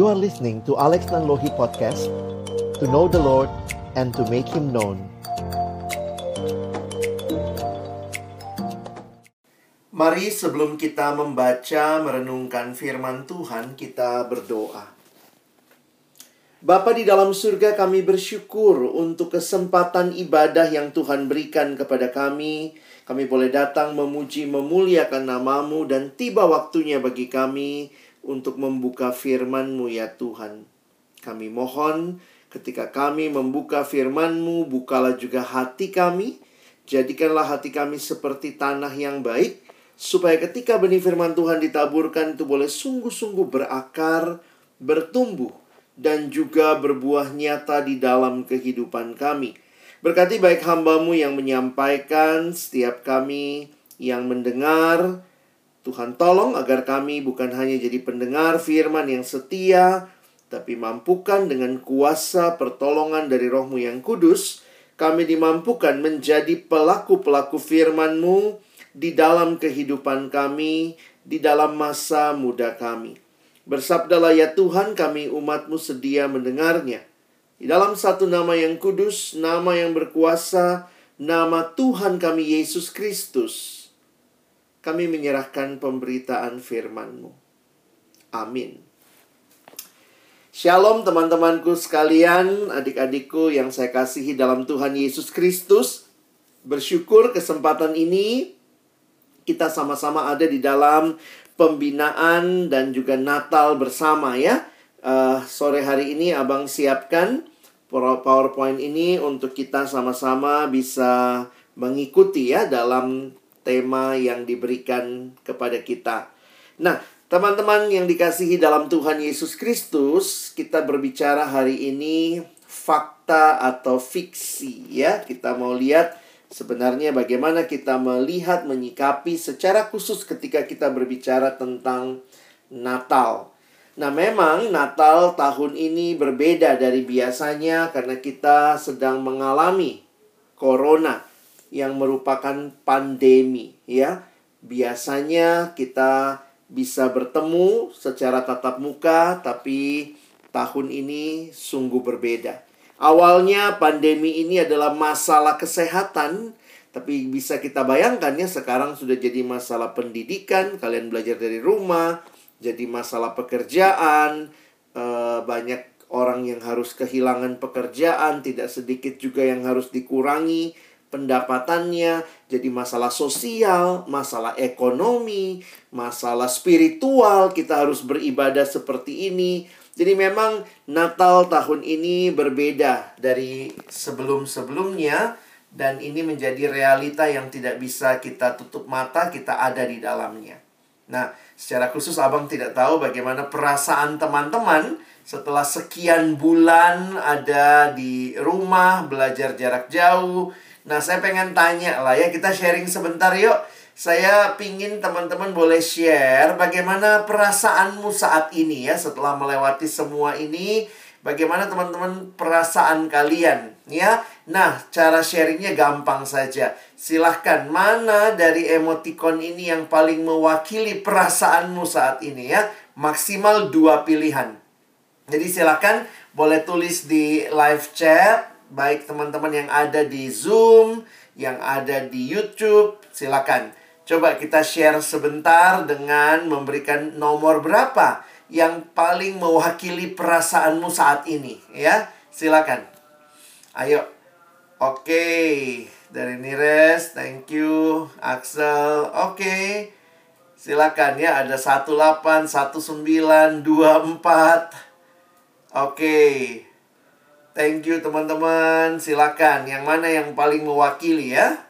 You are listening to Alex Nanlohi Podcast To know the Lord and to make Him known. Mari sebelum kita membaca merenungkan firman Tuhan kita berdoa. Bapa di dalam surga kami bersyukur untuk kesempatan ibadah yang Tuhan berikan kepada kami. Kami boleh datang memuji memuliakan namamu dan tiba waktunya bagi kami untuk membuka firman-Mu ya Tuhan. Kami mohon ketika kami membuka firman-Mu, bukalah juga hati kami. Jadikanlah hati kami seperti tanah yang baik, supaya ketika benih firman Tuhan ditaburkan itu boleh sungguh-sungguh berakar, bertumbuh, dan juga berbuah nyata di dalam kehidupan kami. Berkati baik hambamu yang menyampaikan, setiap kami yang mendengar, Tuhan tolong agar kami bukan hanya jadi pendengar firman yang setia, tapi mampukan dengan kuasa pertolongan dari rohmu yang kudus, kami dimampukan menjadi pelaku-pelaku firman-Mu di dalam kehidupan kami, di dalam masa muda kami. Bersabdalah ya Tuhan kami umatmu sedia mendengarnya. Di dalam satu nama yang kudus, nama yang berkuasa, nama Tuhan kami Yesus Kristus kami menyerahkan pemberitaan firman-Mu. Amin. Shalom teman-temanku sekalian, adik-adikku yang saya kasihi dalam Tuhan Yesus Kristus. Bersyukur kesempatan ini kita sama-sama ada di dalam pembinaan dan juga Natal bersama ya. Uh, sore hari ini Abang siapkan PowerPoint ini untuk kita sama-sama bisa mengikuti ya dalam tema yang diberikan kepada kita. Nah, teman-teman yang dikasihi dalam Tuhan Yesus Kristus, kita berbicara hari ini fakta atau fiksi ya. Kita mau lihat sebenarnya bagaimana kita melihat menyikapi secara khusus ketika kita berbicara tentang Natal. Nah, memang Natal tahun ini berbeda dari biasanya karena kita sedang mengalami corona yang merupakan pandemi ya. Biasanya kita bisa bertemu secara tatap muka tapi tahun ini sungguh berbeda. Awalnya pandemi ini adalah masalah kesehatan, tapi bisa kita bayangkan ya sekarang sudah jadi masalah pendidikan, kalian belajar dari rumah, jadi masalah pekerjaan, eh, banyak orang yang harus kehilangan pekerjaan, tidak sedikit juga yang harus dikurangi pendapatannya, jadi masalah sosial, masalah ekonomi, masalah spiritual, kita harus beribadah seperti ini. Jadi memang Natal tahun ini berbeda dari sebelum-sebelumnya dan ini menjadi realita yang tidak bisa kita tutup mata, kita ada di dalamnya. Nah, secara khusus Abang tidak tahu bagaimana perasaan teman-teman setelah sekian bulan ada di rumah, belajar jarak jauh, Nah, saya pengen tanya lah ya, kita sharing sebentar yuk. Saya pingin teman-teman boleh share bagaimana perasaanmu saat ini ya setelah melewati semua ini. Bagaimana teman-teman perasaan kalian ya? Nah, cara sharingnya gampang saja. Silahkan mana dari emoticon ini yang paling mewakili perasaanmu saat ini ya? Maksimal dua pilihan. Jadi silahkan boleh tulis di live chat baik teman-teman yang ada di Zoom, yang ada di YouTube, silakan. Coba kita share sebentar dengan memberikan nomor berapa yang paling mewakili perasaanmu saat ini, ya. Silakan. Ayo. Oke, dari Nires, thank you. Axel, oke. Silakan ya, ada 18, 19, 24. Oke. Thank you teman-teman. Silakan yang mana yang paling mewakili ya.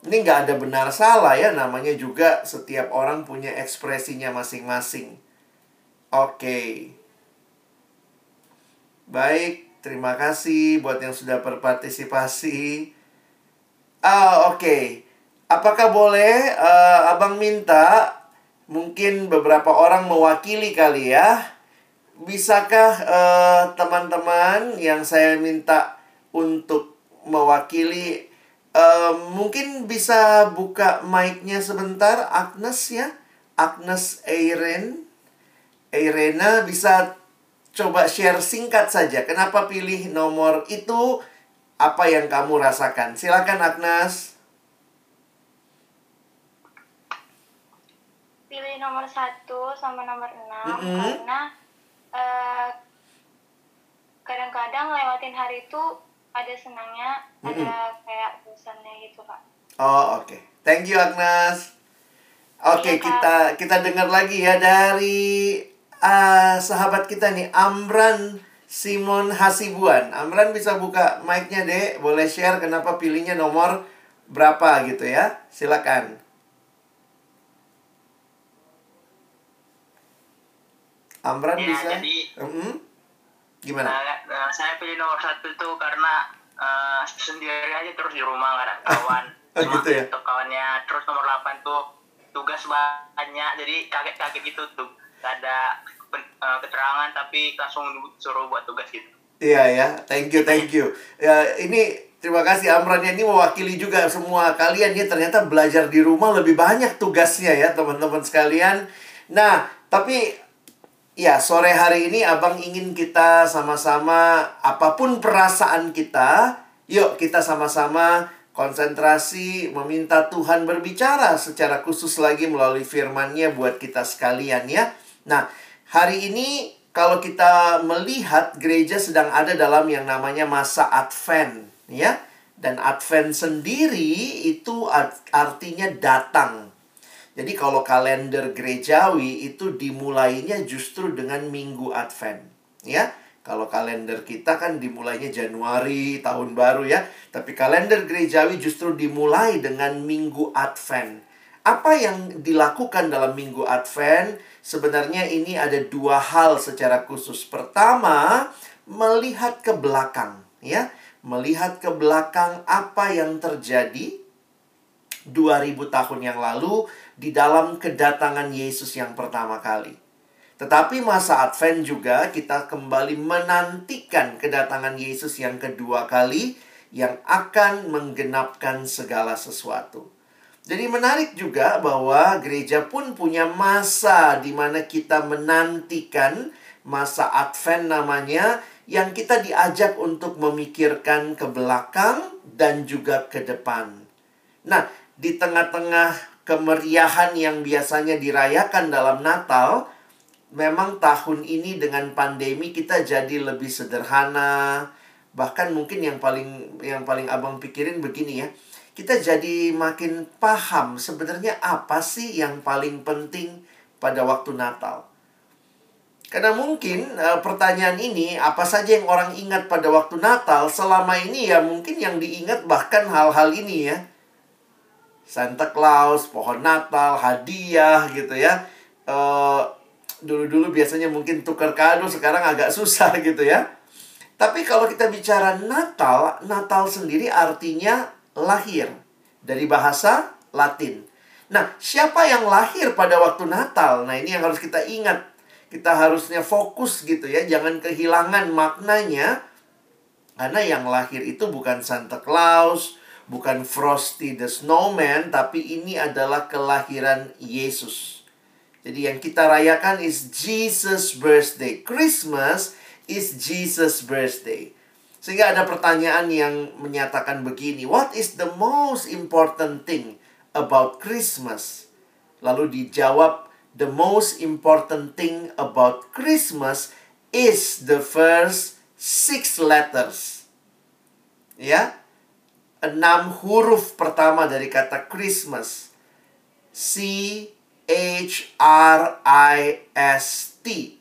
Ini nggak ada benar salah ya. Namanya juga setiap orang punya ekspresinya masing-masing. Oke. Okay. Baik, terima kasih buat yang sudah berpartisipasi. Ah, oke. Okay. Apakah boleh uh, Abang minta mungkin beberapa orang mewakili kali ya? Bisakah eh, teman-teman uh, yang saya minta untuk mewakili uh, mungkin bisa buka mic-nya sebentar Agnes ya Agnes Eiren Eirena bisa coba share singkat saja. Kenapa pilih nomor itu? Apa yang kamu rasakan? Silakan Agnes. Pilih nomor satu sama nomor enam Mm -mm. karena eh, kadang-kadang lewatin hari itu ada senangnya, Mm-mm. ada kayak bosannya gitu kak. Oh, oke. Thank you Agnes. Oke, Iya, Kak. kita kita dengar lagi ya dari ah, sahabat kita nih Amran Simon Hasibuan. Amran bisa buka mic-nya, Dek. Boleh share kenapa pilihnya nomor berapa gitu ya? Silakan. Amran Ya, bisa? jadi Mm-mm. Gimana? nah, nah, saya pilih nomor satu tuh karena eh, sendiri aja terus di rumah nggak ada kawan. Oh, Cuma gitu ya? kawannya. Terus nomor 8 tuh tugas banyak, jadi kaget-kaget gitu tuh. Gak ada pen- eh, keterangan tapi langsung suruh buat tugas gitu. Iya ya, thank you, thank you. Ya, ini terima kasih Amran ini mewakili juga semua kalian ya ternyata belajar di rumah lebih banyak tugasnya ya teman-teman sekalian. Nah, tapi ya sore hari ini Abang ingin kita sama-sama apa pun perasaan kita, yuk kita sama-sama konsentrasi meminta Tuhan berbicara secara khusus lagi melalui firman-Nya buat kita sekalian ya. Nah, hari ini kalau kita melihat gereja sedang ada dalam yang namanya masa Advent ya. Dan Advent sendiri itu art- artinya datang. Jadi kalau kalender gerejawi itu dimulainya justru dengan minggu Advent, ya. Kalau kalender kita kan dimulainya Januari tahun baru ya, tapi kalender gerejawi justru dimulai dengan minggu Advent. Apa yang dilakukan dalam minggu Advent? Sebenarnya ini ada dua hal secara khusus. Pertama, melihat ke belakang, ya. Melihat ke belakang apa yang terjadi 2000 tahun yang lalu di dalam kedatangan Yesus yang pertama kali. Tetapi masa Advent juga kita kembali menantikan kedatangan Yesus yang kedua kali yang akan menggenapkan segala sesuatu. Jadi menarik juga bahwa gereja pun punya masa di mana kita menantikan masa Advent namanya yang kita diajak untuk memikirkan ke belakang dan juga ke depan. Nah, di tengah-tengah kemeriahan yang biasanya dirayakan dalam Natal, memang tahun ini dengan pandemi kita jadi lebih sederhana. Bahkan mungkin yang paling yang paling Abang pikirin begini ya. Kita jadi makin paham sebenarnya apa sih yang paling penting pada waktu Natal. Karena mungkin eh, pertanyaan ini apa saja yang orang ingat pada waktu Natal selama ini ya mungkin yang diingat bahkan hal-hal ini ya. Santa Claus, pohon Natal, hadiah gitu ya. Eh, dulu-dulu biasanya mungkin tukar kado, sekarang agak susah gitu ya. Tapi kalau kita bicara Natal, Natal sendiri artinya lahir dari bahasa Latin. Nah, siapa yang lahir pada waktu Natal? Nah, ini yang harus kita ingat. Kita harusnya fokus gitu ya, jangan kehilangan maknanya. Karena yang lahir itu bukan Santa Claus, bukan Frosty the Snowman, tapi ini adalah kelahiran Yesus. Jadi yang kita rayakan is Jesus birthday. Christmas is Jesus birthday. Sehingga ada pertanyaan yang menyatakan begini, what is the most important thing about Christmas? Lalu dijawab, the most important thing about Christmas is the first six letters. Ya, enam huruf pertama dari kata Christmas. C H R I S T.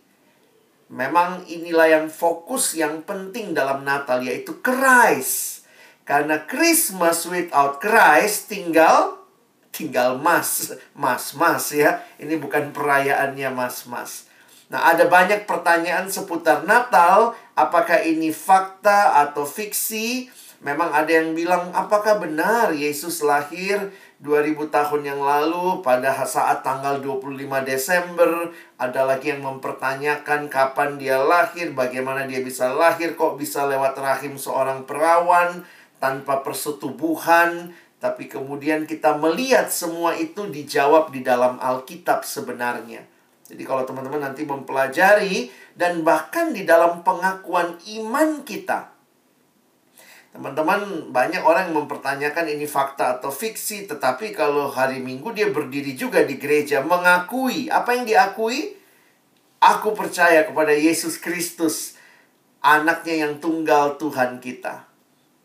Memang inilah yang fokus yang penting dalam Natal yaitu Christ. Karena Christmas without Christ tinggal tinggal mas, mas-mas ya. Ini bukan perayaannya mas-mas. Nah, ada banyak pertanyaan seputar Natal, apakah ini fakta atau fiksi? Memang ada yang bilang, apakah benar Yesus lahir 2000 tahun yang lalu pada saat tanggal 25 Desember? Ada lagi yang mempertanyakan kapan dia lahir, bagaimana dia bisa lahir, kok bisa lewat rahim seorang perawan tanpa persetubuhan. Tapi kemudian kita melihat semua itu dijawab di dalam Alkitab sebenarnya. Jadi kalau teman-teman nanti mempelajari dan bahkan di dalam pengakuan iman kita. Teman-teman, banyak orang yang mempertanyakan ini fakta atau fiksi, tetapi kalau hari Minggu dia berdiri juga di gereja mengakui apa yang diakui? Aku percaya kepada Yesus Kristus, anaknya yang tunggal Tuhan kita.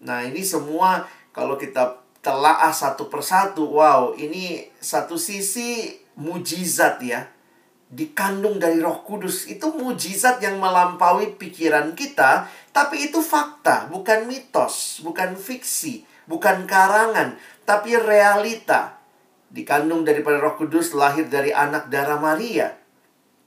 Nah, ini semua kalau kita telaah satu persatu, wow, ini satu sisi mujizat ya dikandung dari Roh Kudus itu mujizat yang melampaui pikiran kita, tapi itu fakta, bukan mitos, bukan fiksi, bukan karangan, tapi realita. Dikandung daripada Roh Kudus lahir dari anak darah Maria.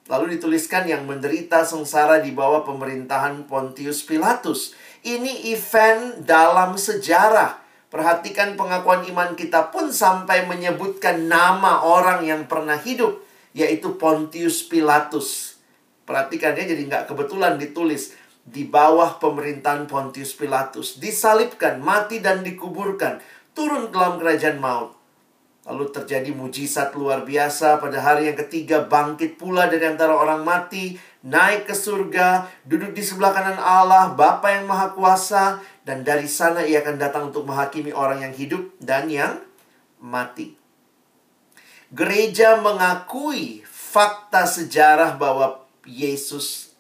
Lalu dituliskan yang menderita sengsara di bawah pemerintahan Pontius Pilatus. Ini event dalam sejarah. Perhatikan pengakuan iman kita pun sampai menyebutkan nama orang yang pernah hidup yaitu Pontius Pilatus. Perhatikan ya, jadi nggak kebetulan ditulis di bawah pemerintahan Pontius Pilatus. Disalibkan, mati dan dikuburkan. Turun ke dalam kerajaan maut. Lalu terjadi mujizat luar biasa pada hari yang ketiga bangkit pula dari antara orang mati, naik ke surga, duduk di sebelah kanan Allah, Bapa yang Maha Kuasa, dan dari sana ia akan datang untuk menghakimi orang yang hidup dan yang mati gereja mengakui fakta sejarah bahwa Yesus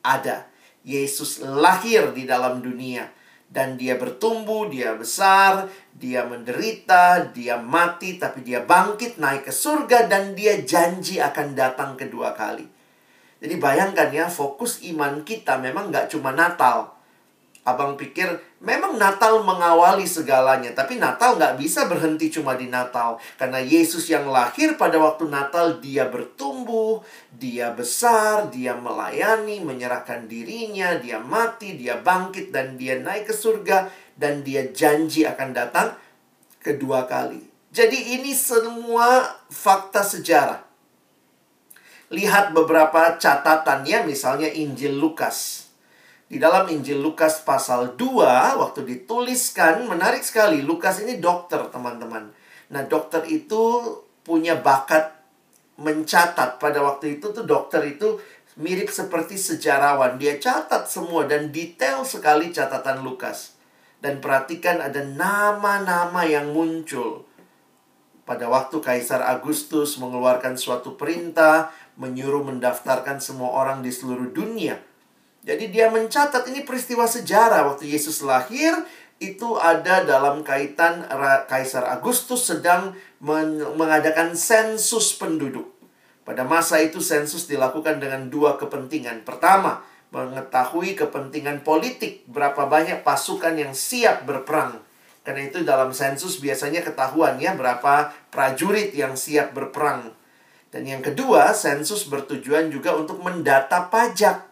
ada. Yesus lahir di dalam dunia dan dia bertumbuh, dia besar, dia menderita, dia mati tapi dia bangkit naik ke surga dan dia janji akan datang kedua kali. Jadi bayangkan ya, fokus iman kita memang nggak cuma Natal. Abang pikir memang Natal mengawali segalanya, tapi Natal nggak bisa berhenti cuma di Natal. Karena Yesus yang lahir pada waktu Natal, dia bertumbuh, dia besar, dia melayani, menyerahkan dirinya, dia mati, dia bangkit, dan dia naik ke surga, dan dia janji akan datang kedua kali. Jadi ini semua fakta sejarah. Lihat beberapa catatannya, misalnya Injil Lukas. Di dalam Injil Lukas pasal 2, waktu dituliskan, menarik sekali. Lukas ini dokter, teman-teman. Nah, dokter itu punya bakat mencatat. Pada waktu itu tuh dokter itu mirip seperti sejarawan. Dia catat semua dan detail sekali catatan Lukas. Dan perhatikan ada nama-nama yang muncul. Pada waktu Kaisar Agustus mengeluarkan suatu perintah, menyuruh mendaftarkan semua orang di seluruh dunia jadi dia mencatat ini peristiwa sejarah waktu Yesus lahir itu ada dalam kaitan Kaisar Agustus sedang mengadakan sensus penduduk. Pada masa itu sensus dilakukan dengan dua kepentingan. Pertama, mengetahui kepentingan politik, berapa banyak pasukan yang siap berperang. Karena itu dalam sensus biasanya ketahuan ya berapa prajurit yang siap berperang. Dan yang kedua, sensus bertujuan juga untuk mendata pajak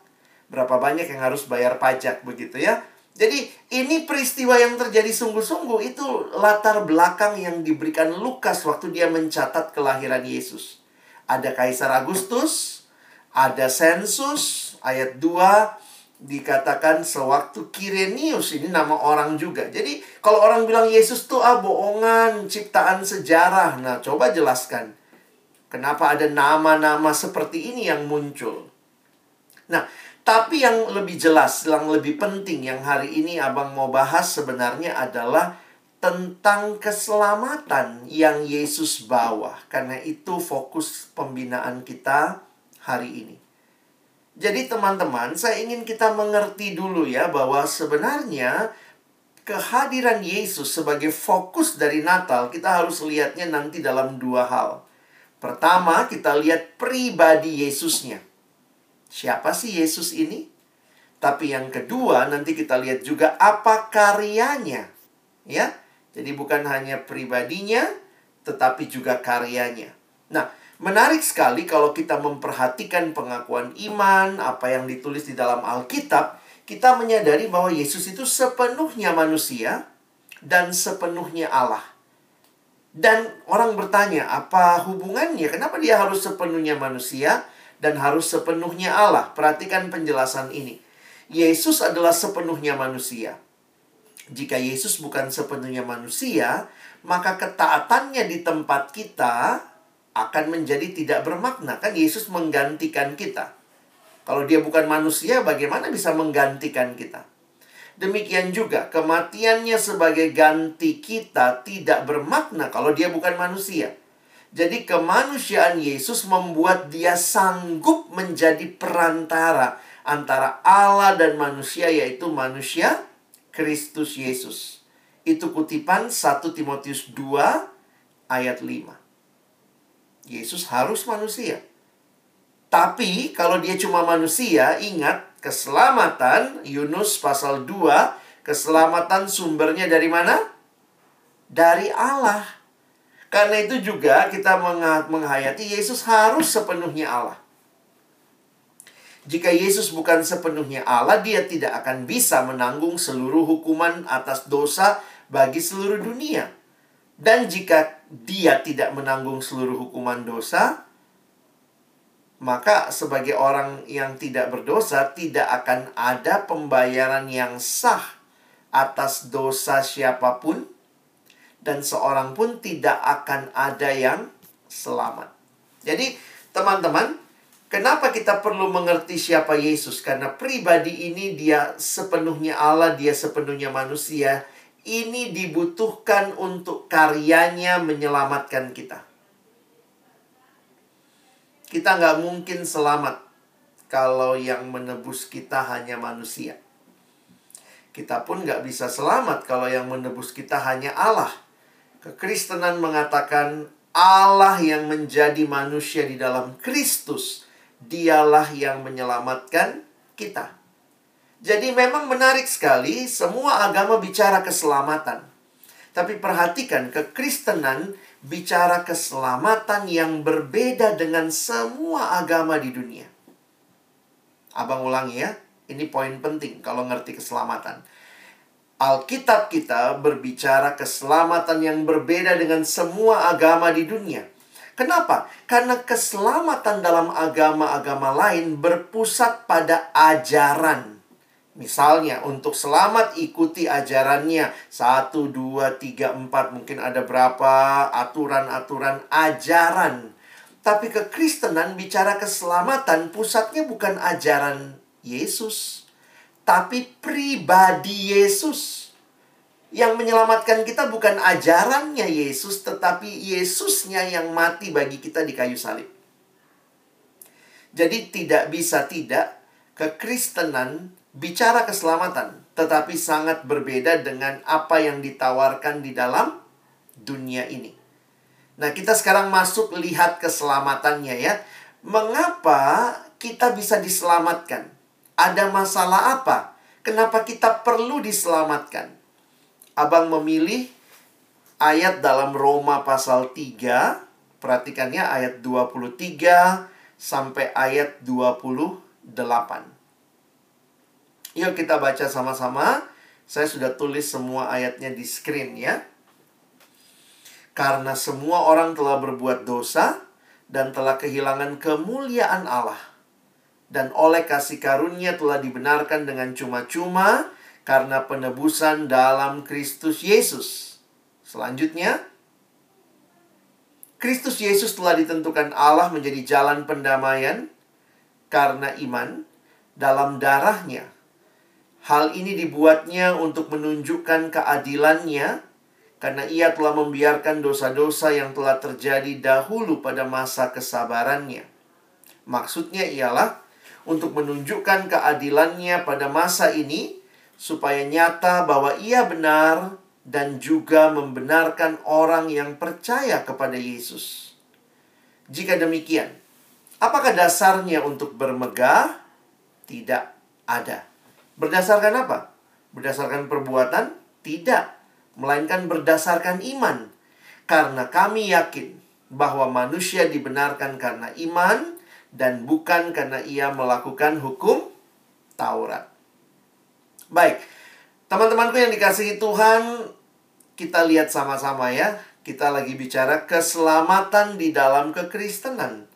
berapa banyak yang harus bayar pajak begitu ya. Jadi ini peristiwa yang terjadi sungguh-sungguh itu latar belakang yang diberikan Lukas waktu dia mencatat kelahiran Yesus. Ada Kaisar Agustus, ada sensus, ayat 2 dikatakan sewaktu Kirenius ini nama orang juga. Jadi kalau orang bilang Yesus tuh ah bohongan, ciptaan sejarah. Nah, coba jelaskan. Kenapa ada nama-nama seperti ini yang muncul? Nah, tapi yang lebih jelas, yang lebih penting yang hari ini Abang mau bahas sebenarnya adalah tentang keselamatan yang Yesus bawa. Karena itu fokus pembinaan kita hari ini. Jadi teman-teman, saya ingin kita mengerti dulu ya bahwa sebenarnya kehadiran Yesus sebagai fokus dari Natal kita harus lihatnya nanti dalam dua hal. Pertama, kita lihat pribadi Yesusnya. Siapa sih Yesus ini? Tapi yang kedua, nanti kita lihat juga apa karyanya. Ya. Jadi bukan hanya pribadinya, tetapi juga karyanya. Nah, menarik sekali kalau kita memperhatikan pengakuan iman, apa yang ditulis di dalam Alkitab, kita menyadari bahwa Yesus itu sepenuhnya manusia dan sepenuhnya Allah. Dan orang bertanya, apa hubungannya? Kenapa dia harus sepenuhnya manusia dan harus sepenuhnya Allah. Perhatikan penjelasan ini. Yesus adalah sepenuhnya manusia. Jika Yesus bukan sepenuhnya manusia, maka ketaatannya di tempat kita akan menjadi tidak bermakna. Kan Yesus menggantikan kita. Kalau dia bukan manusia, bagaimana bisa menggantikan kita? Demikian juga kematiannya sebagai ganti kita tidak bermakna kalau dia bukan manusia. Jadi kemanusiaan Yesus membuat dia sanggup menjadi perantara antara Allah dan manusia yaitu manusia Kristus Yesus. Itu kutipan 1 Timotius 2 ayat 5. Yesus harus manusia. Tapi kalau dia cuma manusia, ingat keselamatan Yunus pasal 2, keselamatan sumbernya dari mana? Dari Allah. Karena itu juga kita menghayati Yesus harus sepenuhnya Allah. Jika Yesus bukan sepenuhnya Allah, dia tidak akan bisa menanggung seluruh hukuman atas dosa bagi seluruh dunia. Dan jika dia tidak menanggung seluruh hukuman dosa, maka sebagai orang yang tidak berdosa tidak akan ada pembayaran yang sah atas dosa siapa pun dan seorang pun tidak akan ada yang selamat. Jadi, teman-teman, kenapa kita perlu mengerti siapa Yesus? Karena pribadi ini dia sepenuhnya Allah, dia sepenuhnya manusia. Ini dibutuhkan untuk karyanya menyelamatkan kita. Kita nggak mungkin selamat kalau yang menebus kita hanya manusia. Kita pun nggak bisa selamat kalau yang menebus kita hanya Allah. Kekristenan mengatakan Allah yang menjadi manusia di dalam Kristus, dialah yang menyelamatkan kita. Jadi memang menarik sekali, semua agama bicara keselamatan. Tapi perhatikan, kekristenan bicara keselamatan yang berbeda dengan semua agama di dunia. Abang ulangi ya, ini poin penting kalau ngerti keselamatan. Alkitab kita berbicara keselamatan yang berbeda dengan semua agama di dunia. Kenapa? Karena keselamatan dalam agama-agama lain berpusat pada ajaran Misalnya, untuk selamat ikuti ajarannya. Satu, dua, tiga, empat. Mungkin ada berapa aturan-aturan ajaran. Tapi kekristenan bicara keselamatan, pusatnya bukan ajaran Yesus. Tapi pribadi Yesus. Yang menyelamatkan kita bukan ajarannya Yesus, tetapi Yesusnya yang mati bagi kita di kayu salib. Jadi tidak bisa tidak kekristenan bicara keselamatan, tetapi sangat berbeda dengan apa yang ditawarkan di dalam dunia ini. Nah, kita sekarang masuk lihat keselamatannya ya. Mengapa kita bisa diselamatkan? Ada masalah apa? Kenapa kita perlu diselamatkan? Abang memilih ayat dalam Roma pasal 3. Perhatikannya ayat 23 sampai ayat 28. Yuk kita baca sama-sama. Saya sudah tulis semua ayatnya di screen ya. Karena semua orang telah berbuat dosa dan telah kehilangan kemuliaan Allah. Dan oleh kasih karunia telah dibenarkan dengan cuma-cuma karena penebusan dalam Kristus Yesus. Selanjutnya, Kristus Yesus telah ditentukan Allah menjadi jalan pendamaian karena iman dalam darahnya Hal ini dibuatnya untuk menunjukkan keadilannya karena ia telah membiarkan dosa-dosa yang telah terjadi dahulu pada masa kesabarannya. Maksudnya ialah untuk menunjukkan keadilannya pada masa ini supaya nyata bahwa ia benar dan juga membenarkan orang yang percaya kepada Yesus. Jika demikian, apakah dasarnya untuk bermegah? Tidak ada. Berdasarkan apa? Berdasarkan perbuatan? Tidak. Melainkan berdasarkan iman. Karena kami yakin bahwa manusia dibenarkan karena iman dan bukan karena ia melakukan hukum Taurat. Baik, teman-temanku yang dikasihi Tuhan, kita lihat sama-sama ya. Kita lagi bicara keselamatan di dalam kekristenan.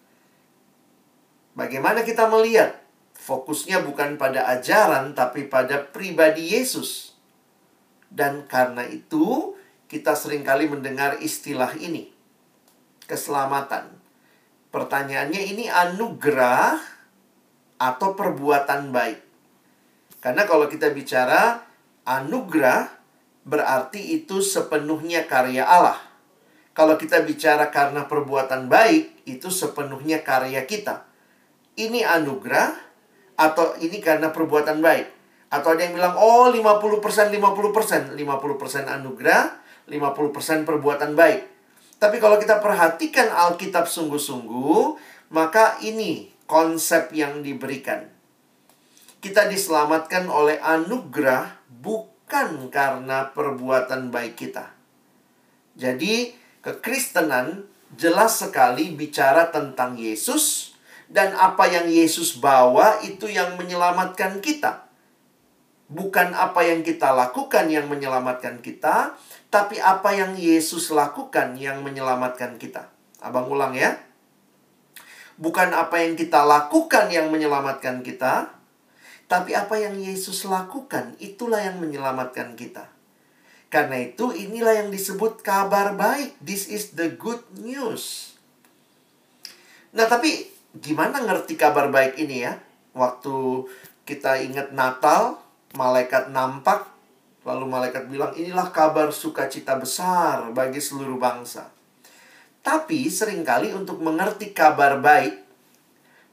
Bagaimana kita melihat Fokusnya bukan pada ajaran, tapi pada pribadi Yesus. Dan karena itu, kita sering kali mendengar istilah ini. Keselamatan. Pertanyaannya ini anugerah atau perbuatan baik? Karena kalau kita bicara anugerah berarti itu sepenuhnya karya Allah. Kalau kita bicara karena perbuatan baik, itu sepenuhnya karya kita. Ini anugerah atau ini karena perbuatan baik? Atau ada yang bilang, oh 50%, 50%. 50% anugerah, 50% perbuatan baik. Tapi kalau kita perhatikan Alkitab sungguh-sungguh, maka ini konsep yang diberikan. Kita diselamatkan oleh anugerah bukan karena perbuatan baik kita. Jadi, kekristenan jelas sekali bicara tentang Yesus dan apa yang Yesus bawa itu yang menyelamatkan kita. Bukan apa yang kita lakukan yang menyelamatkan kita, tapi apa yang Yesus lakukan yang menyelamatkan kita. Abang ulang ya. Bukan apa yang kita lakukan yang menyelamatkan kita, tapi apa yang Yesus lakukan itulah yang menyelamatkan kita. Karena itu inilah yang disebut kabar baik. This is the good news. Nah, tapi gimana ngerti kabar baik ini ya? Waktu kita ingat Natal, malaikat nampak Lalu malaikat bilang, inilah kabar sukacita besar bagi seluruh bangsa. Tapi sering kali untuk mengerti kabar baik,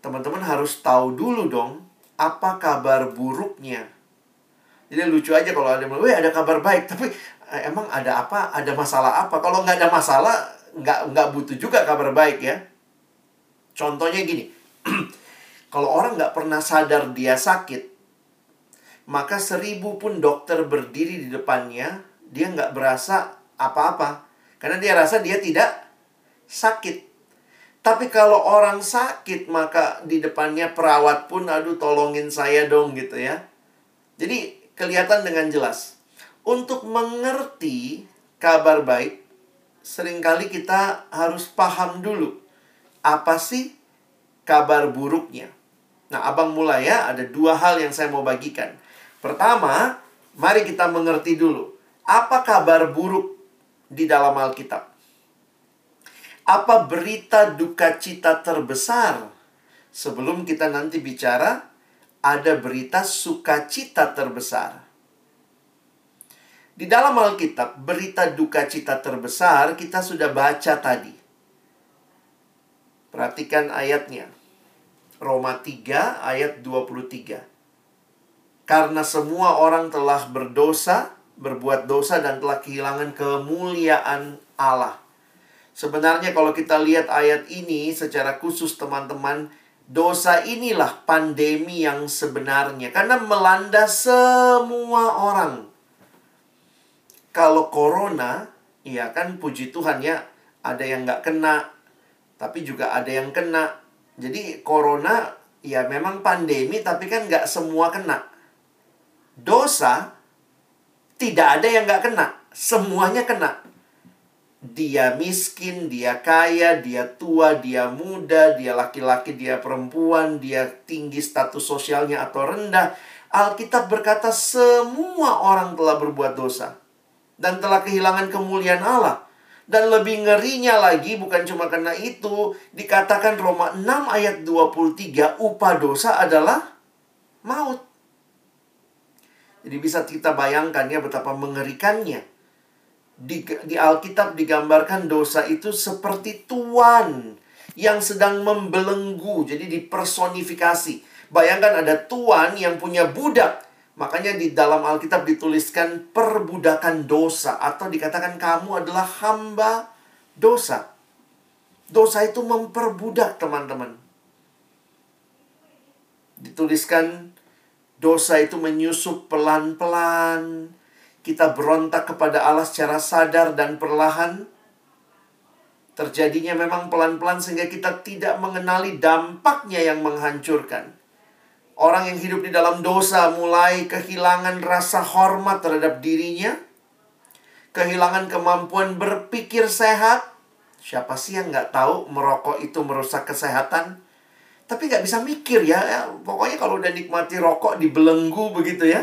teman-teman harus tahu dulu dong, apa kabar buruknya. Jadi lucu aja kalau ada yang ada kabar baik, tapi eh, emang ada apa? Ada masalah apa? Kalau nggak ada masalah, nggak nggak butuh juga kabar baik ya. Contohnya gini, kalau orang nggak pernah sadar dia sakit, maka seribu pun dokter berdiri di depannya, dia nggak berasa apa-apa. Karena dia rasa dia tidak sakit. Tapi kalau orang sakit, maka di depannya perawat pun, aduh tolongin saya dong gitu ya. Jadi kelihatan dengan jelas. Untuk mengerti kabar baik, sering kali kita harus paham dulu. Apa sih kabar buruknya? Nah, abang mulai ya, ada dua hal yang saya mau bagikan. Pertama, mari kita mengerti dulu. Apa kabar buruk di dalam Alkitab? Apa berita duka cita terbesar? Sebelum kita nanti bicara, ada berita sukacita terbesar. Di dalam Alkitab, berita duka cita terbesar kita sudah baca tadi. Perhatikan ayatnya. Roma 3 ayat 23. Karena semua orang telah berdosa, berbuat dosa dan telah kehilangan kemuliaan Allah. Sebenarnya kalau kita lihat ayat ini secara khusus teman-teman, dosa inilah pandemi yang sebenarnya. Karena melanda semua orang. Kalau corona, ya kan puji Tuhan ya, ada yang nggak kena, tapi juga ada yang kena. Jadi corona ya memang pandemi tapi kan nggak semua kena dosa tidak ada yang nggak kena, semuanya kena. Dia miskin, dia kaya, dia tua, dia muda, dia laki-laki, dia perempuan, dia tinggi status sosialnya atau rendah. Alkitab berkata semua orang telah berbuat dosa dan telah kehilangan kemuliaan Allah. Dan lebih ngerinya lagi bukan cuma karena itu, dikatakan Roma 6 ayat 23, upah dosa adalah maut. Jadi bisa kita bayangkan ya betapa mengerikannya. Di, di Alkitab digambarkan dosa itu seperti tuan yang sedang membelenggu, jadi dipersonifikasi. Bayangkan ada tuan yang punya budak. Makanya di dalam Alkitab dituliskan perbudakan dosa atau dikatakan kamu adalah hamba dosa. Dosa itu memperbudak, teman-teman. Dituliskan Dosa itu menyusup pelan-pelan. Kita berontak kepada Allah secara sadar dan perlahan. Terjadinya memang pelan-pelan sehingga kita tidak mengenali dampaknya yang menghancurkan. Orang yang hidup di dalam dosa mulai kehilangan rasa hormat terhadap dirinya. Kehilangan kemampuan berpikir sehat. Siapa sih yang nggak tahu merokok itu merusak kesehatan? tapi nggak bisa mikir ya. ya. Pokoknya kalau udah nikmati rokok dibelenggu begitu ya.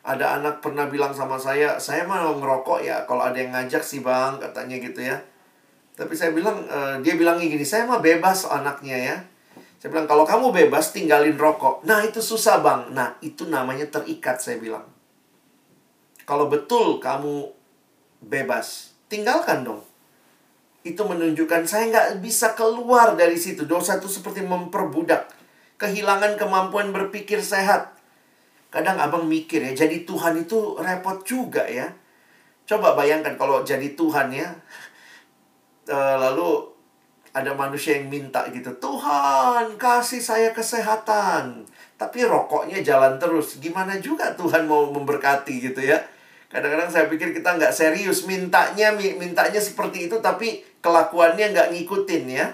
Ada anak pernah bilang sama saya, saya mau ngerokok ya kalau ada yang ngajak sih bang, katanya gitu ya. Tapi saya bilang, eh, dia bilangnya gini, saya mah bebas anaknya ya. Saya bilang, kalau kamu bebas, tinggalin rokok. Nah, itu susah bang. Nah, itu namanya terikat, saya bilang. Kalau betul kamu bebas, tinggalkan dong. Itu menunjukkan saya nggak bisa keluar dari situ. Dosa itu seperti memperbudak. Kehilangan kemampuan berpikir sehat. Kadang abang mikir ya, jadi Tuhan itu repot juga ya. Coba bayangkan kalau jadi Tuhan ya. Eh, lalu ada manusia yang minta gitu, Tuhan kasih saya kesehatan. Tapi rokoknya jalan terus. Gimana juga Tuhan mau memberkati gitu ya. Kadang-kadang saya pikir kita nggak serius. Mintanya, mintanya seperti itu tapi kelakuannya nggak ngikutin ya.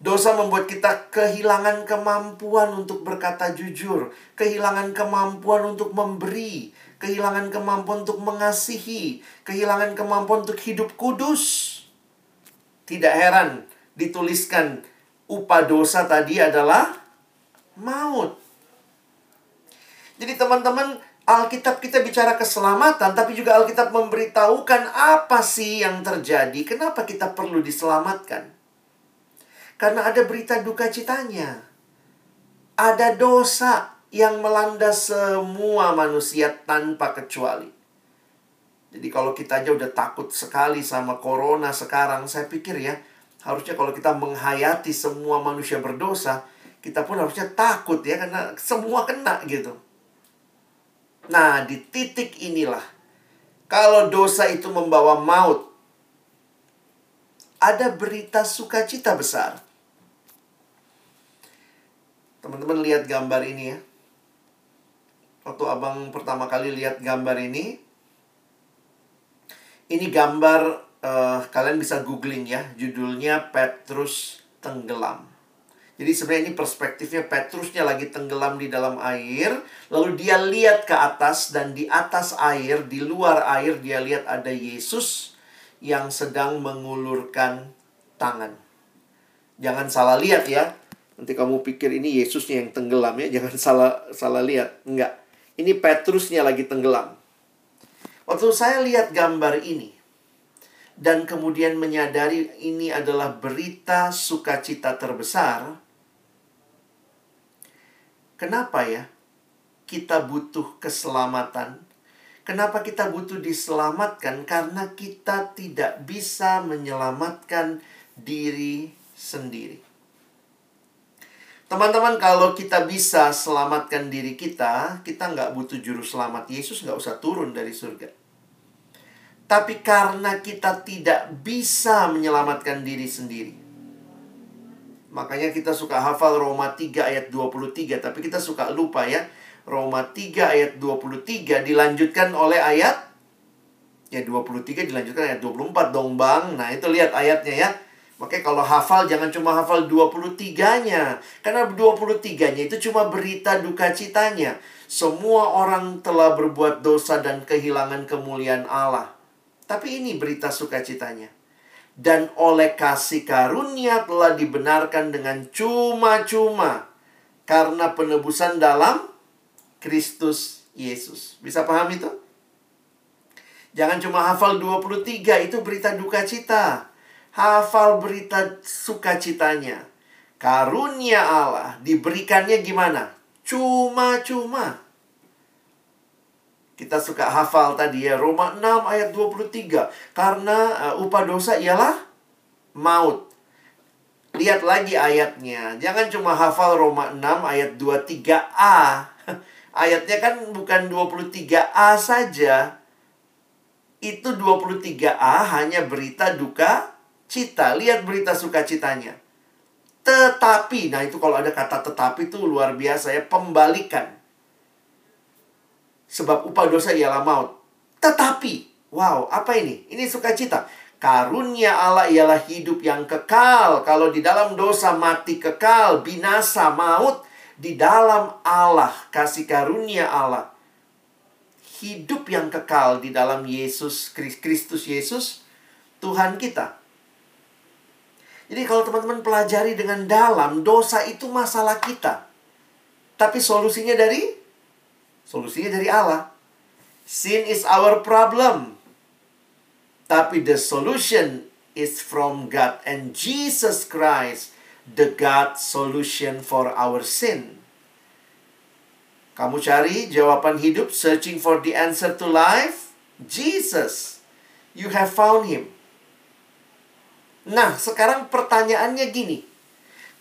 Dosa membuat kita kehilangan kemampuan untuk berkata jujur, kehilangan kemampuan untuk memberi, kehilangan kemampuan untuk mengasihi, kehilangan kemampuan untuk hidup kudus. Tidak heran dituliskan upah dosa tadi adalah maut. Jadi teman-teman, Alkitab kita bicara keselamatan, tapi juga Alkitab memberitahukan apa sih yang terjadi, kenapa kita perlu diselamatkan. Karena ada berita duka citanya. Ada dosa yang melanda semua manusia tanpa kecuali. Jadi kalau kita aja udah takut sekali sama corona sekarang, saya pikir ya, harusnya kalau kita menghayati semua manusia berdosa, kita pun harusnya takut ya karena semua kena gitu. Nah, di titik inilah kalau dosa itu membawa maut, ada berita sukacita besar. Teman-teman lihat gambar ini ya. Waktu abang pertama kali lihat gambar ini, ini gambar uh, kalian bisa googling ya, judulnya Petrus tenggelam. Jadi sebenarnya ini perspektifnya Petrusnya lagi tenggelam di dalam air, lalu dia lihat ke atas dan di atas air, di luar air dia lihat ada Yesus yang sedang mengulurkan tangan. Jangan salah lihat ya. Nanti kamu pikir ini Yesusnya yang tenggelam ya, jangan salah salah lihat. Enggak. Ini Petrusnya lagi tenggelam. Waktu saya lihat gambar ini dan kemudian menyadari ini adalah berita sukacita terbesar, kenapa ya kita butuh keselamatan? Kenapa kita butuh diselamatkan? Karena kita tidak bisa menyelamatkan diri sendiri. Teman-teman, kalau kita bisa selamatkan diri kita, kita nggak butuh juru selamat. Yesus nggak usah turun dari surga. Tapi karena kita tidak bisa menyelamatkan diri sendiri. Makanya kita suka hafal Roma 3 ayat 23. Tapi kita suka lupa ya. Roma 3 ayat 23 dilanjutkan oleh ayat ya 23 dilanjutkan ayat 24 dong bang. Nah itu lihat ayatnya ya. Makanya kalau hafal jangan cuma hafal 23-nya. Karena 23-nya itu cuma berita duka citanya. Semua orang telah berbuat dosa dan kehilangan kemuliaan Allah. Tapi ini berita sukacitanya. Dan oleh kasih karunia telah dibenarkan dengan cuma-cuma. Karena penebusan dalam Kristus Yesus. Bisa paham itu? Jangan cuma hafal 23, itu berita duka cita hafal berita sukacitanya. Karunia Allah diberikannya gimana? Cuma-cuma. Kita suka hafal tadi ya Roma 6 ayat 23. Karena uh, upah dosa ialah maut. Lihat lagi ayatnya. Jangan cuma hafal Roma 6 ayat 23a. Ayatnya kan bukan 23a saja. Itu 23a hanya berita duka cita. Lihat berita sukacitanya. Tetapi, nah itu kalau ada kata tetapi itu luar biasa ya, pembalikan. Sebab upah dosa ialah maut. Tetapi, wow, apa ini? Ini sukacita. Karunia Allah ialah hidup yang kekal. Kalau di dalam dosa mati kekal, binasa, maut. Di dalam Allah, kasih karunia Allah. Hidup yang kekal di dalam Yesus, Kristus Yesus, Tuhan kita. Jadi kalau teman-teman pelajari dengan dalam, dosa itu masalah kita. Tapi solusinya dari solusinya dari Allah. Sin is our problem. Tapi the solution is from God and Jesus Christ the God solution for our sin. Kamu cari jawaban hidup, searching for the answer to life? Jesus. You have found him. Nah, sekarang pertanyaannya gini.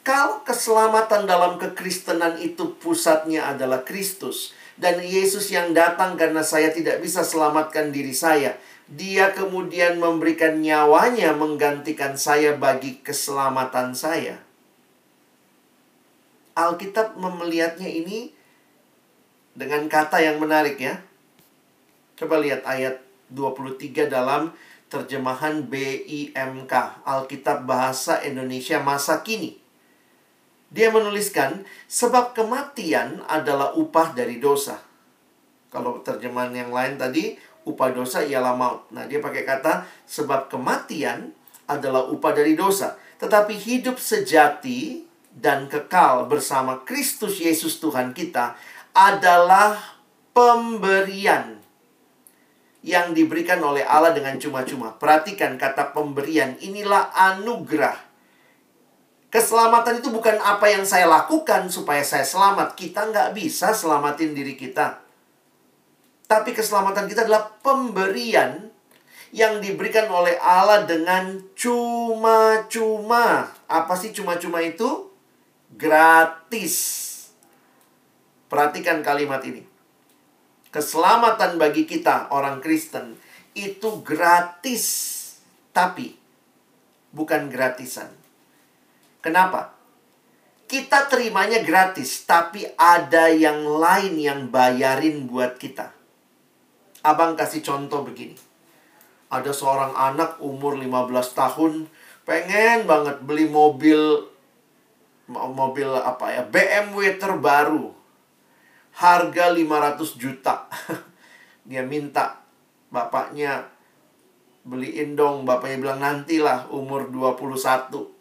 Kalau keselamatan dalam kekristenan itu pusatnya adalah Kristus dan Yesus yang datang karena saya tidak bisa selamatkan diri saya, dia kemudian memberikan nyawanya menggantikan saya bagi keselamatan saya. Alkitab melihatnya ini dengan kata yang menarik ya. Coba lihat ayat 23 dalam terjemahan BIMK, Alkitab Bahasa Indonesia Masa Kini. Dia menuliskan, sebab kematian adalah upah dari dosa. Kalau terjemahan yang lain tadi, upah dosa ialah maut. Nah, dia pakai kata, sebab kematian adalah upah dari dosa. Tetapi hidup sejati dan kekal bersama Kristus Yesus Tuhan kita adalah pemberian yang diberikan oleh Allah dengan cuma-cuma. Perhatikan kata pemberian, inilah anugerah. Keselamatan itu bukan apa yang saya lakukan supaya saya selamat. Kita nggak bisa selamatin diri kita. Tapi keselamatan kita adalah pemberian yang diberikan oleh Allah dengan cuma-cuma. Apa sih cuma-cuma itu? Gratis. Perhatikan kalimat ini. Keselamatan bagi kita orang Kristen itu gratis, tapi bukan gratisan. Kenapa? Kita terimanya gratis, tapi ada yang lain yang bayarin buat kita. Abang kasih contoh begini. Ada seorang anak umur 15 tahun pengen banget beli mobil mobil apa ya BMW terbaru harga 500 juta. Dia minta bapaknya beliin dong. Bapaknya bilang nantilah umur 21.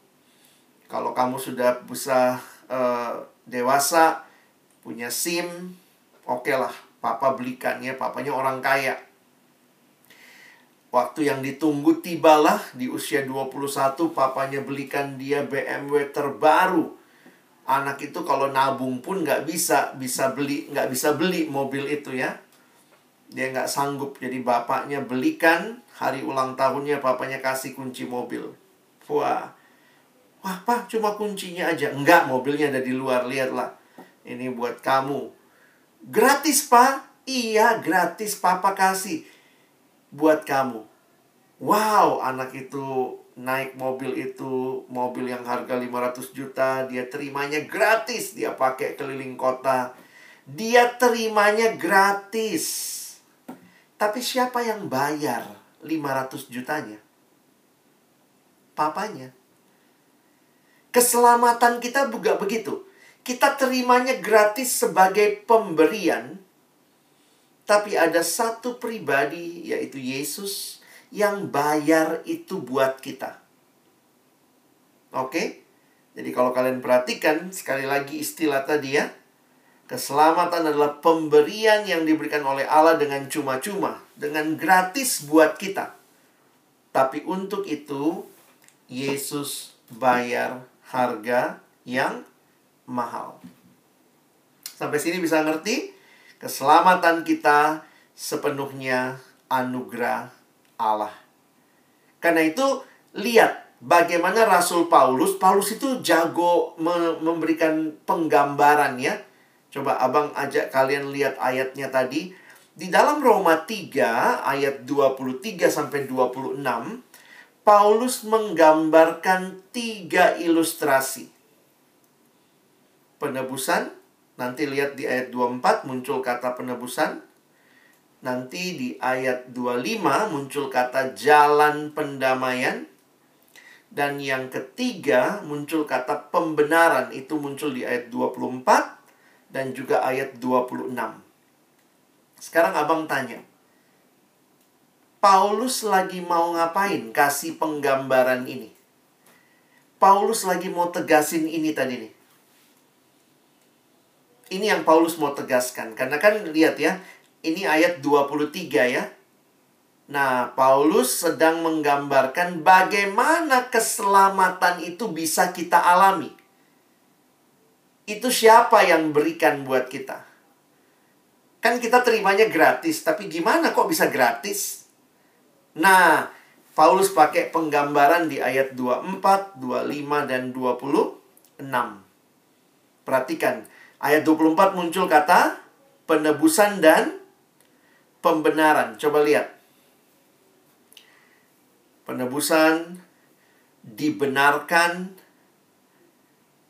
Kalau kamu sudah bisa uh, dewasa, punya SIM, oke okay lah. Papa belikan ya, papanya orang kaya. Waktu yang ditunggu tibalah di usia 21 papanya belikan dia BMW terbaru anak itu kalau nabung pun nggak bisa bisa beli nggak bisa beli mobil itu ya dia nggak sanggup jadi bapaknya belikan hari ulang tahunnya papanya kasih kunci mobil wah wah pak cuma kuncinya aja enggak mobilnya ada di luar lihatlah ini buat kamu gratis pak iya gratis papa kasih buat kamu wow anak itu naik mobil itu, mobil yang harga 500 juta, dia terimanya gratis, dia pakai keliling kota. Dia terimanya gratis. Tapi siapa yang bayar 500 jutanya? Papanya. Keselamatan kita juga begitu. Kita terimanya gratis sebagai pemberian. Tapi ada satu pribadi, yaitu Yesus, yang bayar itu buat kita. Oke? Jadi kalau kalian perhatikan sekali lagi istilah tadi ya. Keselamatan adalah pemberian yang diberikan oleh Allah dengan cuma-cuma, dengan gratis buat kita. Tapi untuk itu Yesus bayar harga yang mahal. Sampai sini bisa ngerti? Keselamatan kita sepenuhnya anugerah Allah. Karena itu, lihat bagaimana Rasul Paulus, Paulus itu jago me memberikan penggambaran ya. Coba abang ajak kalian lihat ayatnya tadi. Di dalam Roma 3 ayat 23 sampai 26, Paulus menggambarkan tiga ilustrasi. Penebusan, nanti lihat di ayat 24 muncul kata penebusan. Nanti di ayat 25 muncul kata jalan pendamaian. Dan yang ketiga muncul kata pembenaran. Itu muncul di ayat 24 dan juga ayat 26. Sekarang abang tanya. Paulus lagi mau ngapain kasih penggambaran ini? Paulus lagi mau tegasin ini tadi nih. Ini yang Paulus mau tegaskan. Karena kan lihat ya, ini ayat 23 ya. Nah, Paulus sedang menggambarkan bagaimana keselamatan itu bisa kita alami. Itu siapa yang berikan buat kita? Kan kita terimanya gratis, tapi gimana kok bisa gratis? Nah, Paulus pakai penggambaran di ayat 24, 25, dan 26. Perhatikan, ayat 24 muncul kata penebusan dan pembenaran. Coba lihat. Penebusan, dibenarkan,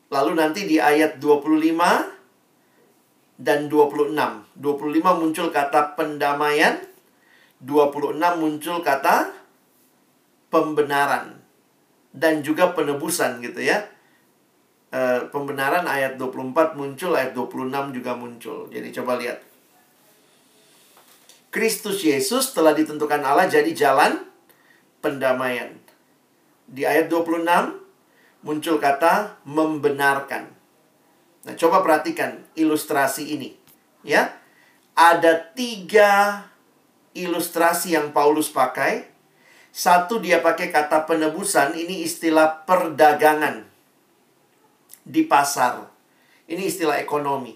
lalu nanti di ayat 25 dan 26. 25 muncul kata pendamaian, 26 muncul kata pembenaran dan juga penebusan gitu ya. E, pembenaran ayat 24 muncul, ayat 26 juga muncul. Jadi coba lihat. Kristus Yesus telah ditentukan Allah jadi jalan pendamaian. Di ayat 26 muncul kata membenarkan. Nah, coba perhatikan ilustrasi ini. Ya, ada tiga ilustrasi yang Paulus pakai. Satu dia pakai kata penebusan, ini istilah perdagangan di pasar. Ini istilah ekonomi.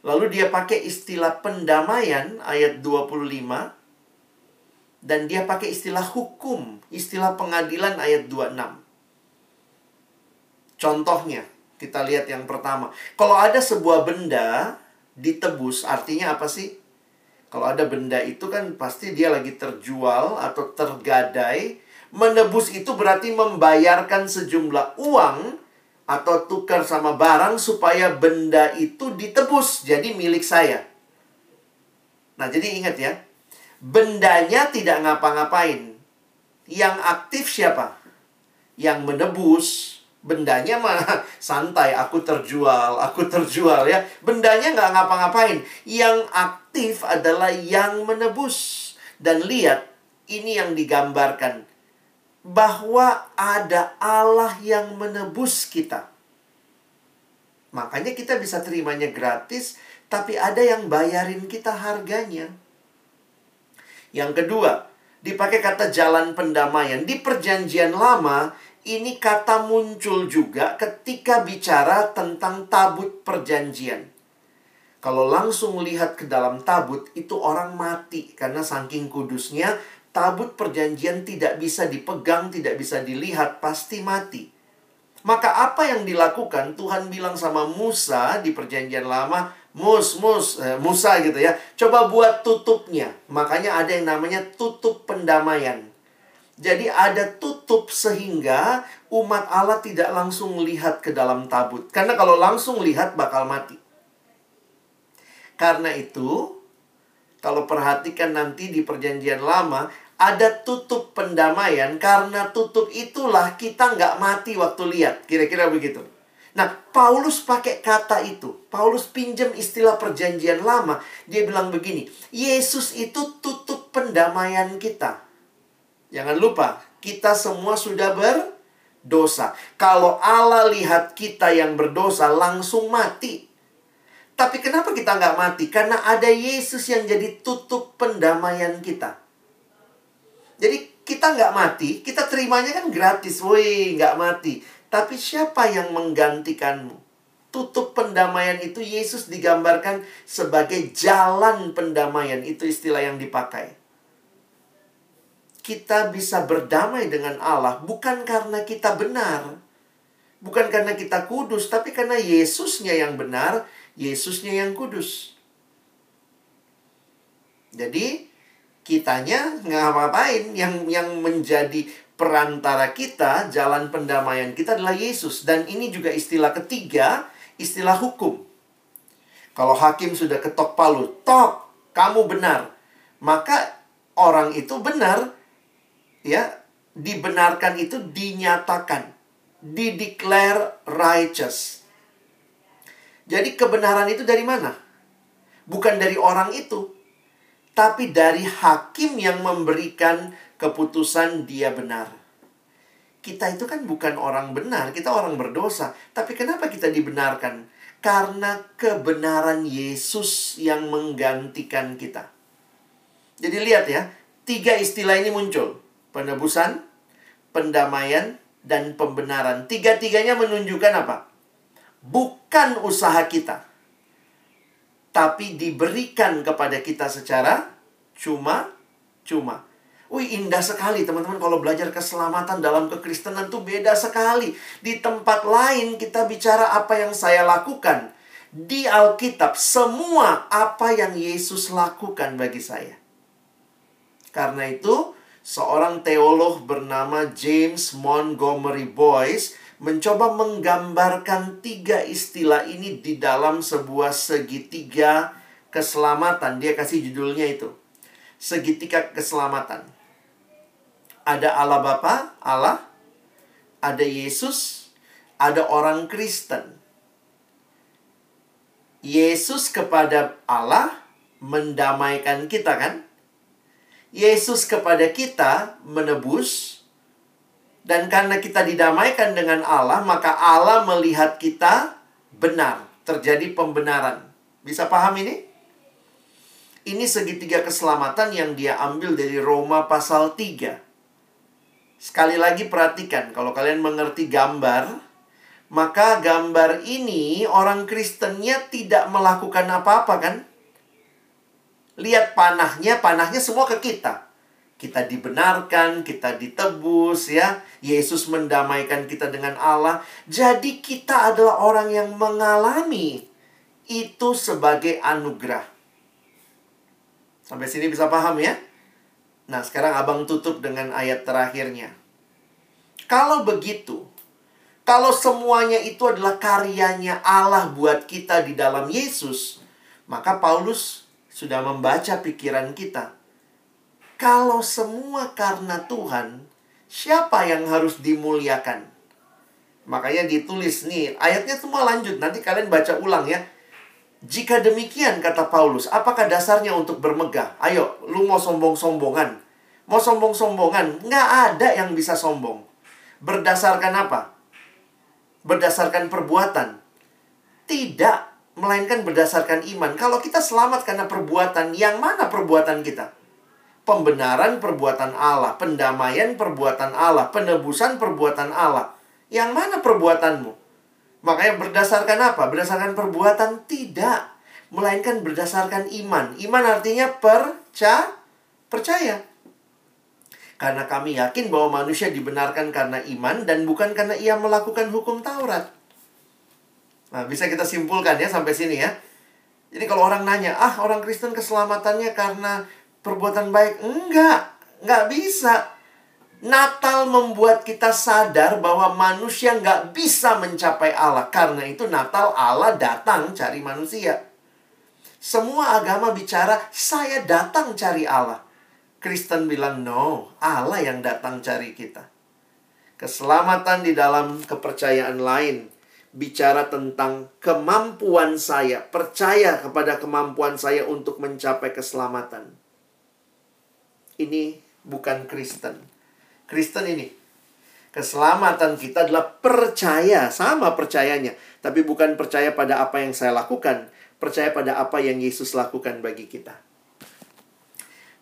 Lalu dia pakai istilah pendamaian ayat 25 dan dia pakai istilah hukum, istilah pengadilan ayat 26. Contohnya, kita lihat yang pertama. Kalau ada sebuah benda ditebus, artinya apa sih? Kalau ada benda itu kan pasti dia lagi terjual atau tergadai. Menebus itu berarti membayarkan sejumlah uang atau tukar sama barang supaya benda itu ditebus jadi milik saya. Nah, jadi ingat ya, bendanya tidak ngapa-ngapain. Yang aktif siapa? Yang menebus. Bendanya mah santai, aku terjual, aku terjual ya. Bendanya nggak ngapa-ngapain. Yang aktif adalah yang menebus. Dan lihat, ini yang digambarkan. Bahwa ada Allah yang menebus kita. Makanya kita bisa terimanya gratis, tapi ada yang bayarin kita harganya. Yang kedua, dipakai kata jalan pendamaian. Di perjanjian lama, ini kata muncul juga ketika bicara tentang tabut perjanjian. Kalau langsung lihat ke dalam tabut, itu orang mati. Karena saking kudusnya, tabut perjanjian tidak bisa dipegang, tidak bisa dilihat, pasti mati. Maka apa yang dilakukan? Tuhan bilang sama Musa di perjanjian lama, Mus, mus, eh, Musa gitu ya. Coba buat tutupnya. Makanya ada yang namanya tutup pendamaian. Jadi ada tutup sehingga umat Allah tidak langsung lihat ke dalam tabut. Karena kalau langsung lihat bakal mati. Karena itu, kalau perhatikan nanti di perjanjian lama, ada tutup pendamaian. Karena tutup itulah kita nggak mati waktu lihat. Kira-kira begitu. Nah, Paulus pakai kata itu. Paulus pinjam istilah perjanjian lama. Dia bilang begini, Yesus itu tutup pendamaian kita. Jangan lupa, kita semua sudah berdosa. Kalau Allah lihat kita yang berdosa, langsung mati. Tapi kenapa kita nggak mati? Karena ada Yesus yang jadi tutup pendamaian kita. Jadi kita nggak mati, kita terimanya kan gratis. Woi, nggak mati. Tapi siapa yang menggantikanmu? Tutup pendamaian itu Yesus digambarkan sebagai jalan pendamaian. Itu istilah yang dipakai. Kita bisa berdamai dengan Allah bukan karena kita benar. Bukan karena kita kudus, tapi karena Yesusnya yang benar, Yesusnya yang kudus. Jadi, kitanya nggak ngapain yang yang menjadi perantara kita, jalan pendamaian kita adalah Yesus. Dan ini juga istilah ketiga, istilah hukum. Kalau hakim sudah ketok palu, tok, kamu benar. Maka orang itu benar, ya, dibenarkan itu dinyatakan, dideclare righteous. Jadi kebenaran itu dari mana? Bukan dari orang itu, tapi dari hakim yang memberikan keputusan dia benar. Kita itu kan bukan orang benar, kita orang berdosa. Tapi kenapa kita dibenarkan? Karena kebenaran Yesus yang menggantikan kita. Jadi lihat ya, tiga istilah ini muncul. Penebusan, pendamaian, dan pembenaran. Tiga-tiganya menunjukkan apa? Bukan usaha kita. Tapi diberikan kepada kita secara cuma-cuma. Wih indah sekali teman-teman kalau belajar keselamatan dalam kekristenan tuh beda sekali. Di tempat lain kita bicara apa yang saya lakukan. Di Alkitab semua apa yang Yesus lakukan bagi saya. Karena itu seorang teolog bernama James Montgomery Boyce mencoba menggambarkan tiga istilah ini di dalam sebuah segitiga keselamatan. Dia kasih judulnya itu. Segitiga keselamatan ada Allah Bapa, Allah, ada Yesus, ada orang Kristen. Yesus kepada Allah mendamaikan kita kan? Yesus kepada kita menebus dan karena kita didamaikan dengan Allah, maka Allah melihat kita benar, terjadi pembenaran. Bisa paham ini? Ini segitiga keselamatan yang dia ambil dari Roma pasal 3. Sekali lagi perhatikan, kalau kalian mengerti gambar, maka gambar ini orang Kristennya tidak melakukan apa-apa kan? Lihat panahnya, panahnya semua ke kita. Kita dibenarkan, kita ditebus ya. Yesus mendamaikan kita dengan Allah. Jadi kita adalah orang yang mengalami itu sebagai anugerah. Sampai sini bisa paham ya? Nah, sekarang abang tutup dengan ayat terakhirnya. Kalau begitu, kalau semuanya itu adalah karyanya Allah buat kita di dalam Yesus, maka Paulus sudah membaca pikiran kita. Kalau semua karena Tuhan, siapa yang harus dimuliakan? Makanya ditulis nih, ayatnya semua lanjut. Nanti kalian baca ulang ya. Jika demikian, kata Paulus, apakah dasarnya untuk bermegah? Ayo, lu mau sombong-sombongan. Mau sombong-sombongan, nggak ada yang bisa sombong. Berdasarkan apa? Berdasarkan perbuatan. Tidak, melainkan berdasarkan iman. Kalau kita selamat karena perbuatan, yang mana perbuatan kita? Pembenaran perbuatan Allah, pendamaian perbuatan Allah, penebusan perbuatan Allah. Yang mana perbuatanmu? Makanya berdasarkan apa? Berdasarkan perbuatan tidak, melainkan berdasarkan iman. Iman artinya perca percaya. Karena kami yakin bahwa manusia dibenarkan karena iman dan bukan karena ia melakukan hukum Taurat. Nah, bisa kita simpulkan ya sampai sini ya. Jadi kalau orang nanya, ah orang Kristen keselamatannya karena perbuatan baik. Enggak, enggak bisa. Natal membuat kita sadar bahwa manusia nggak bisa mencapai Allah. Karena itu Natal Allah datang cari manusia. Semua agama bicara, saya datang cari Allah. Kristen bilang, no, Allah yang datang cari kita. Keselamatan di dalam kepercayaan lain. Bicara tentang kemampuan saya. Percaya kepada kemampuan saya untuk mencapai keselamatan. Ini bukan Kristen Kristen ini. Keselamatan kita adalah percaya, sama percayanya, tapi bukan percaya pada apa yang saya lakukan, percaya pada apa yang Yesus lakukan bagi kita.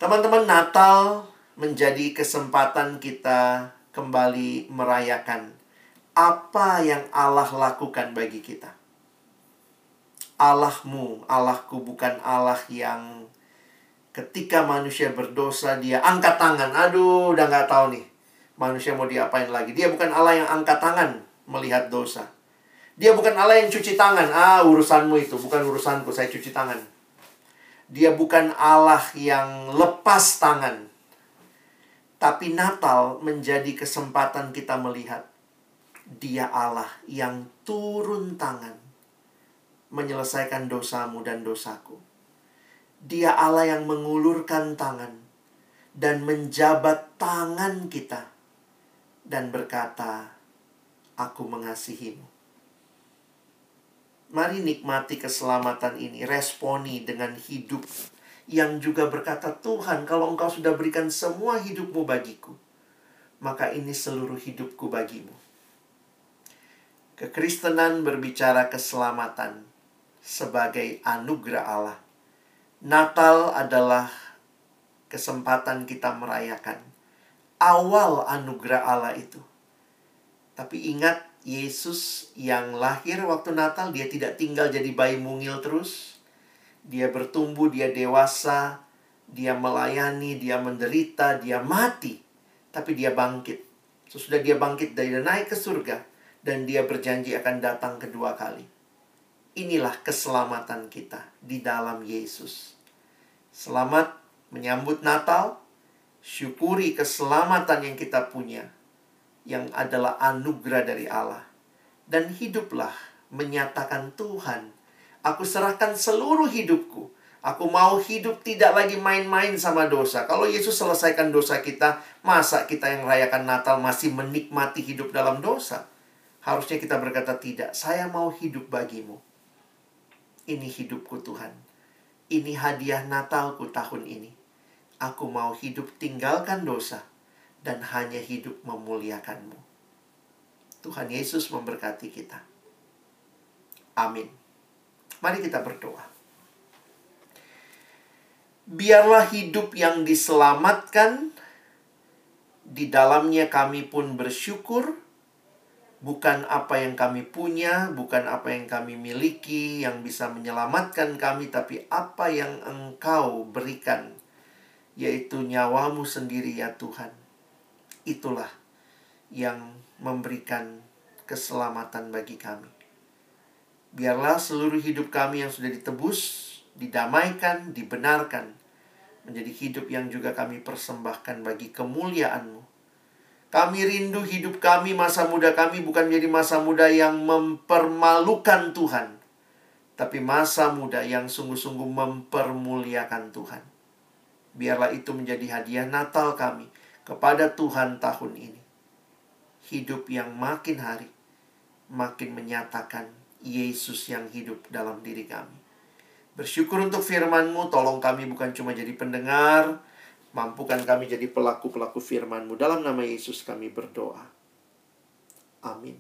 Teman-teman, Natal menjadi kesempatan kita kembali merayakan apa yang Allah lakukan bagi kita. Allahmu, Allahku bukan Allah yang ketika manusia berdosa dia angkat tangan. Aduh, udah nggak tahu nih manusia mau diapain lagi. Dia bukan Allah yang angkat tangan melihat dosa. Dia bukan Allah yang cuci tangan. Ah, urusanmu itu. Bukan urusanku, saya cuci tangan. Dia bukan Allah yang lepas tangan. Tapi Natal menjadi kesempatan kita melihat. Dia Allah yang turun tangan. Menyelesaikan dosamu dan dosaku. Dia Allah yang mengulurkan tangan. Dan menjabat tangan kita dan berkata, "Aku mengasihimu." Mari nikmati keselamatan ini, responi dengan hidup yang juga berkata, "Tuhan, kalau Engkau sudah berikan semua hidupmu bagiku, maka ini seluruh hidupku bagimu." Kekristenan berbicara keselamatan sebagai anugerah Allah. Natal adalah kesempatan kita merayakan awal anugerah Allah itu. Tapi ingat, Yesus yang lahir waktu Natal, dia tidak tinggal jadi bayi mungil terus. Dia bertumbuh, dia dewasa, dia melayani, dia menderita, dia mati. Tapi dia bangkit. Sesudah dia bangkit, dia naik ke surga. Dan dia berjanji akan datang kedua kali. Inilah keselamatan kita di dalam Yesus. Selamat menyambut Natal, syukuri keselamatan yang kita punya, yang adalah anugerah dari Allah, dan hiduplah menyatakan Tuhan. Aku serahkan seluruh hidupku. Aku mau hidup tidak lagi main-main sama dosa. Kalau Yesus selesaikan dosa kita, masa kita yang rayakan Natal masih menikmati hidup dalam dosa? Harusnya kita berkata tidak, saya mau hidup bagimu. Ini hidupku Tuhan. Ini hadiah Natalku tahun ini. Aku mau hidup tinggalkan dosa dan hanya hidup memuliakanmu. Tuhan Yesus memberkati kita. Amin. Mari kita berdoa. Biarlah hidup yang diselamatkan, di dalamnya kami pun bersyukur, bukan apa yang kami punya, bukan apa yang kami miliki yang bisa menyelamatkan kami, tapi apa yang Engkau berikan, yaitu nyawamu sendiri, ya Tuhan. Itulah yang memberikan keselamatan bagi kami. Biarlah seluruh hidup kami yang sudah ditebus, didamaikan, dibenarkan, menjadi hidup yang juga kami persembahkan bagi kemuliaan-Mu. Kami rindu hidup kami, masa muda kami bukan menjadi masa muda yang mempermalukan Tuhan, tapi masa muda yang sungguh-sungguh mempermuliakan Tuhan. Biarlah itu menjadi hadiah Natal kami kepada Tuhan tahun ini. Hidup yang makin hari makin menyatakan Yesus yang hidup dalam diri kami. Bersyukur untuk firman-Mu, tolong kami bukan cuma jadi pendengar, mampukan kami jadi pelaku-pelaku firman-Mu. Dalam nama Yesus kami berdoa. Amin.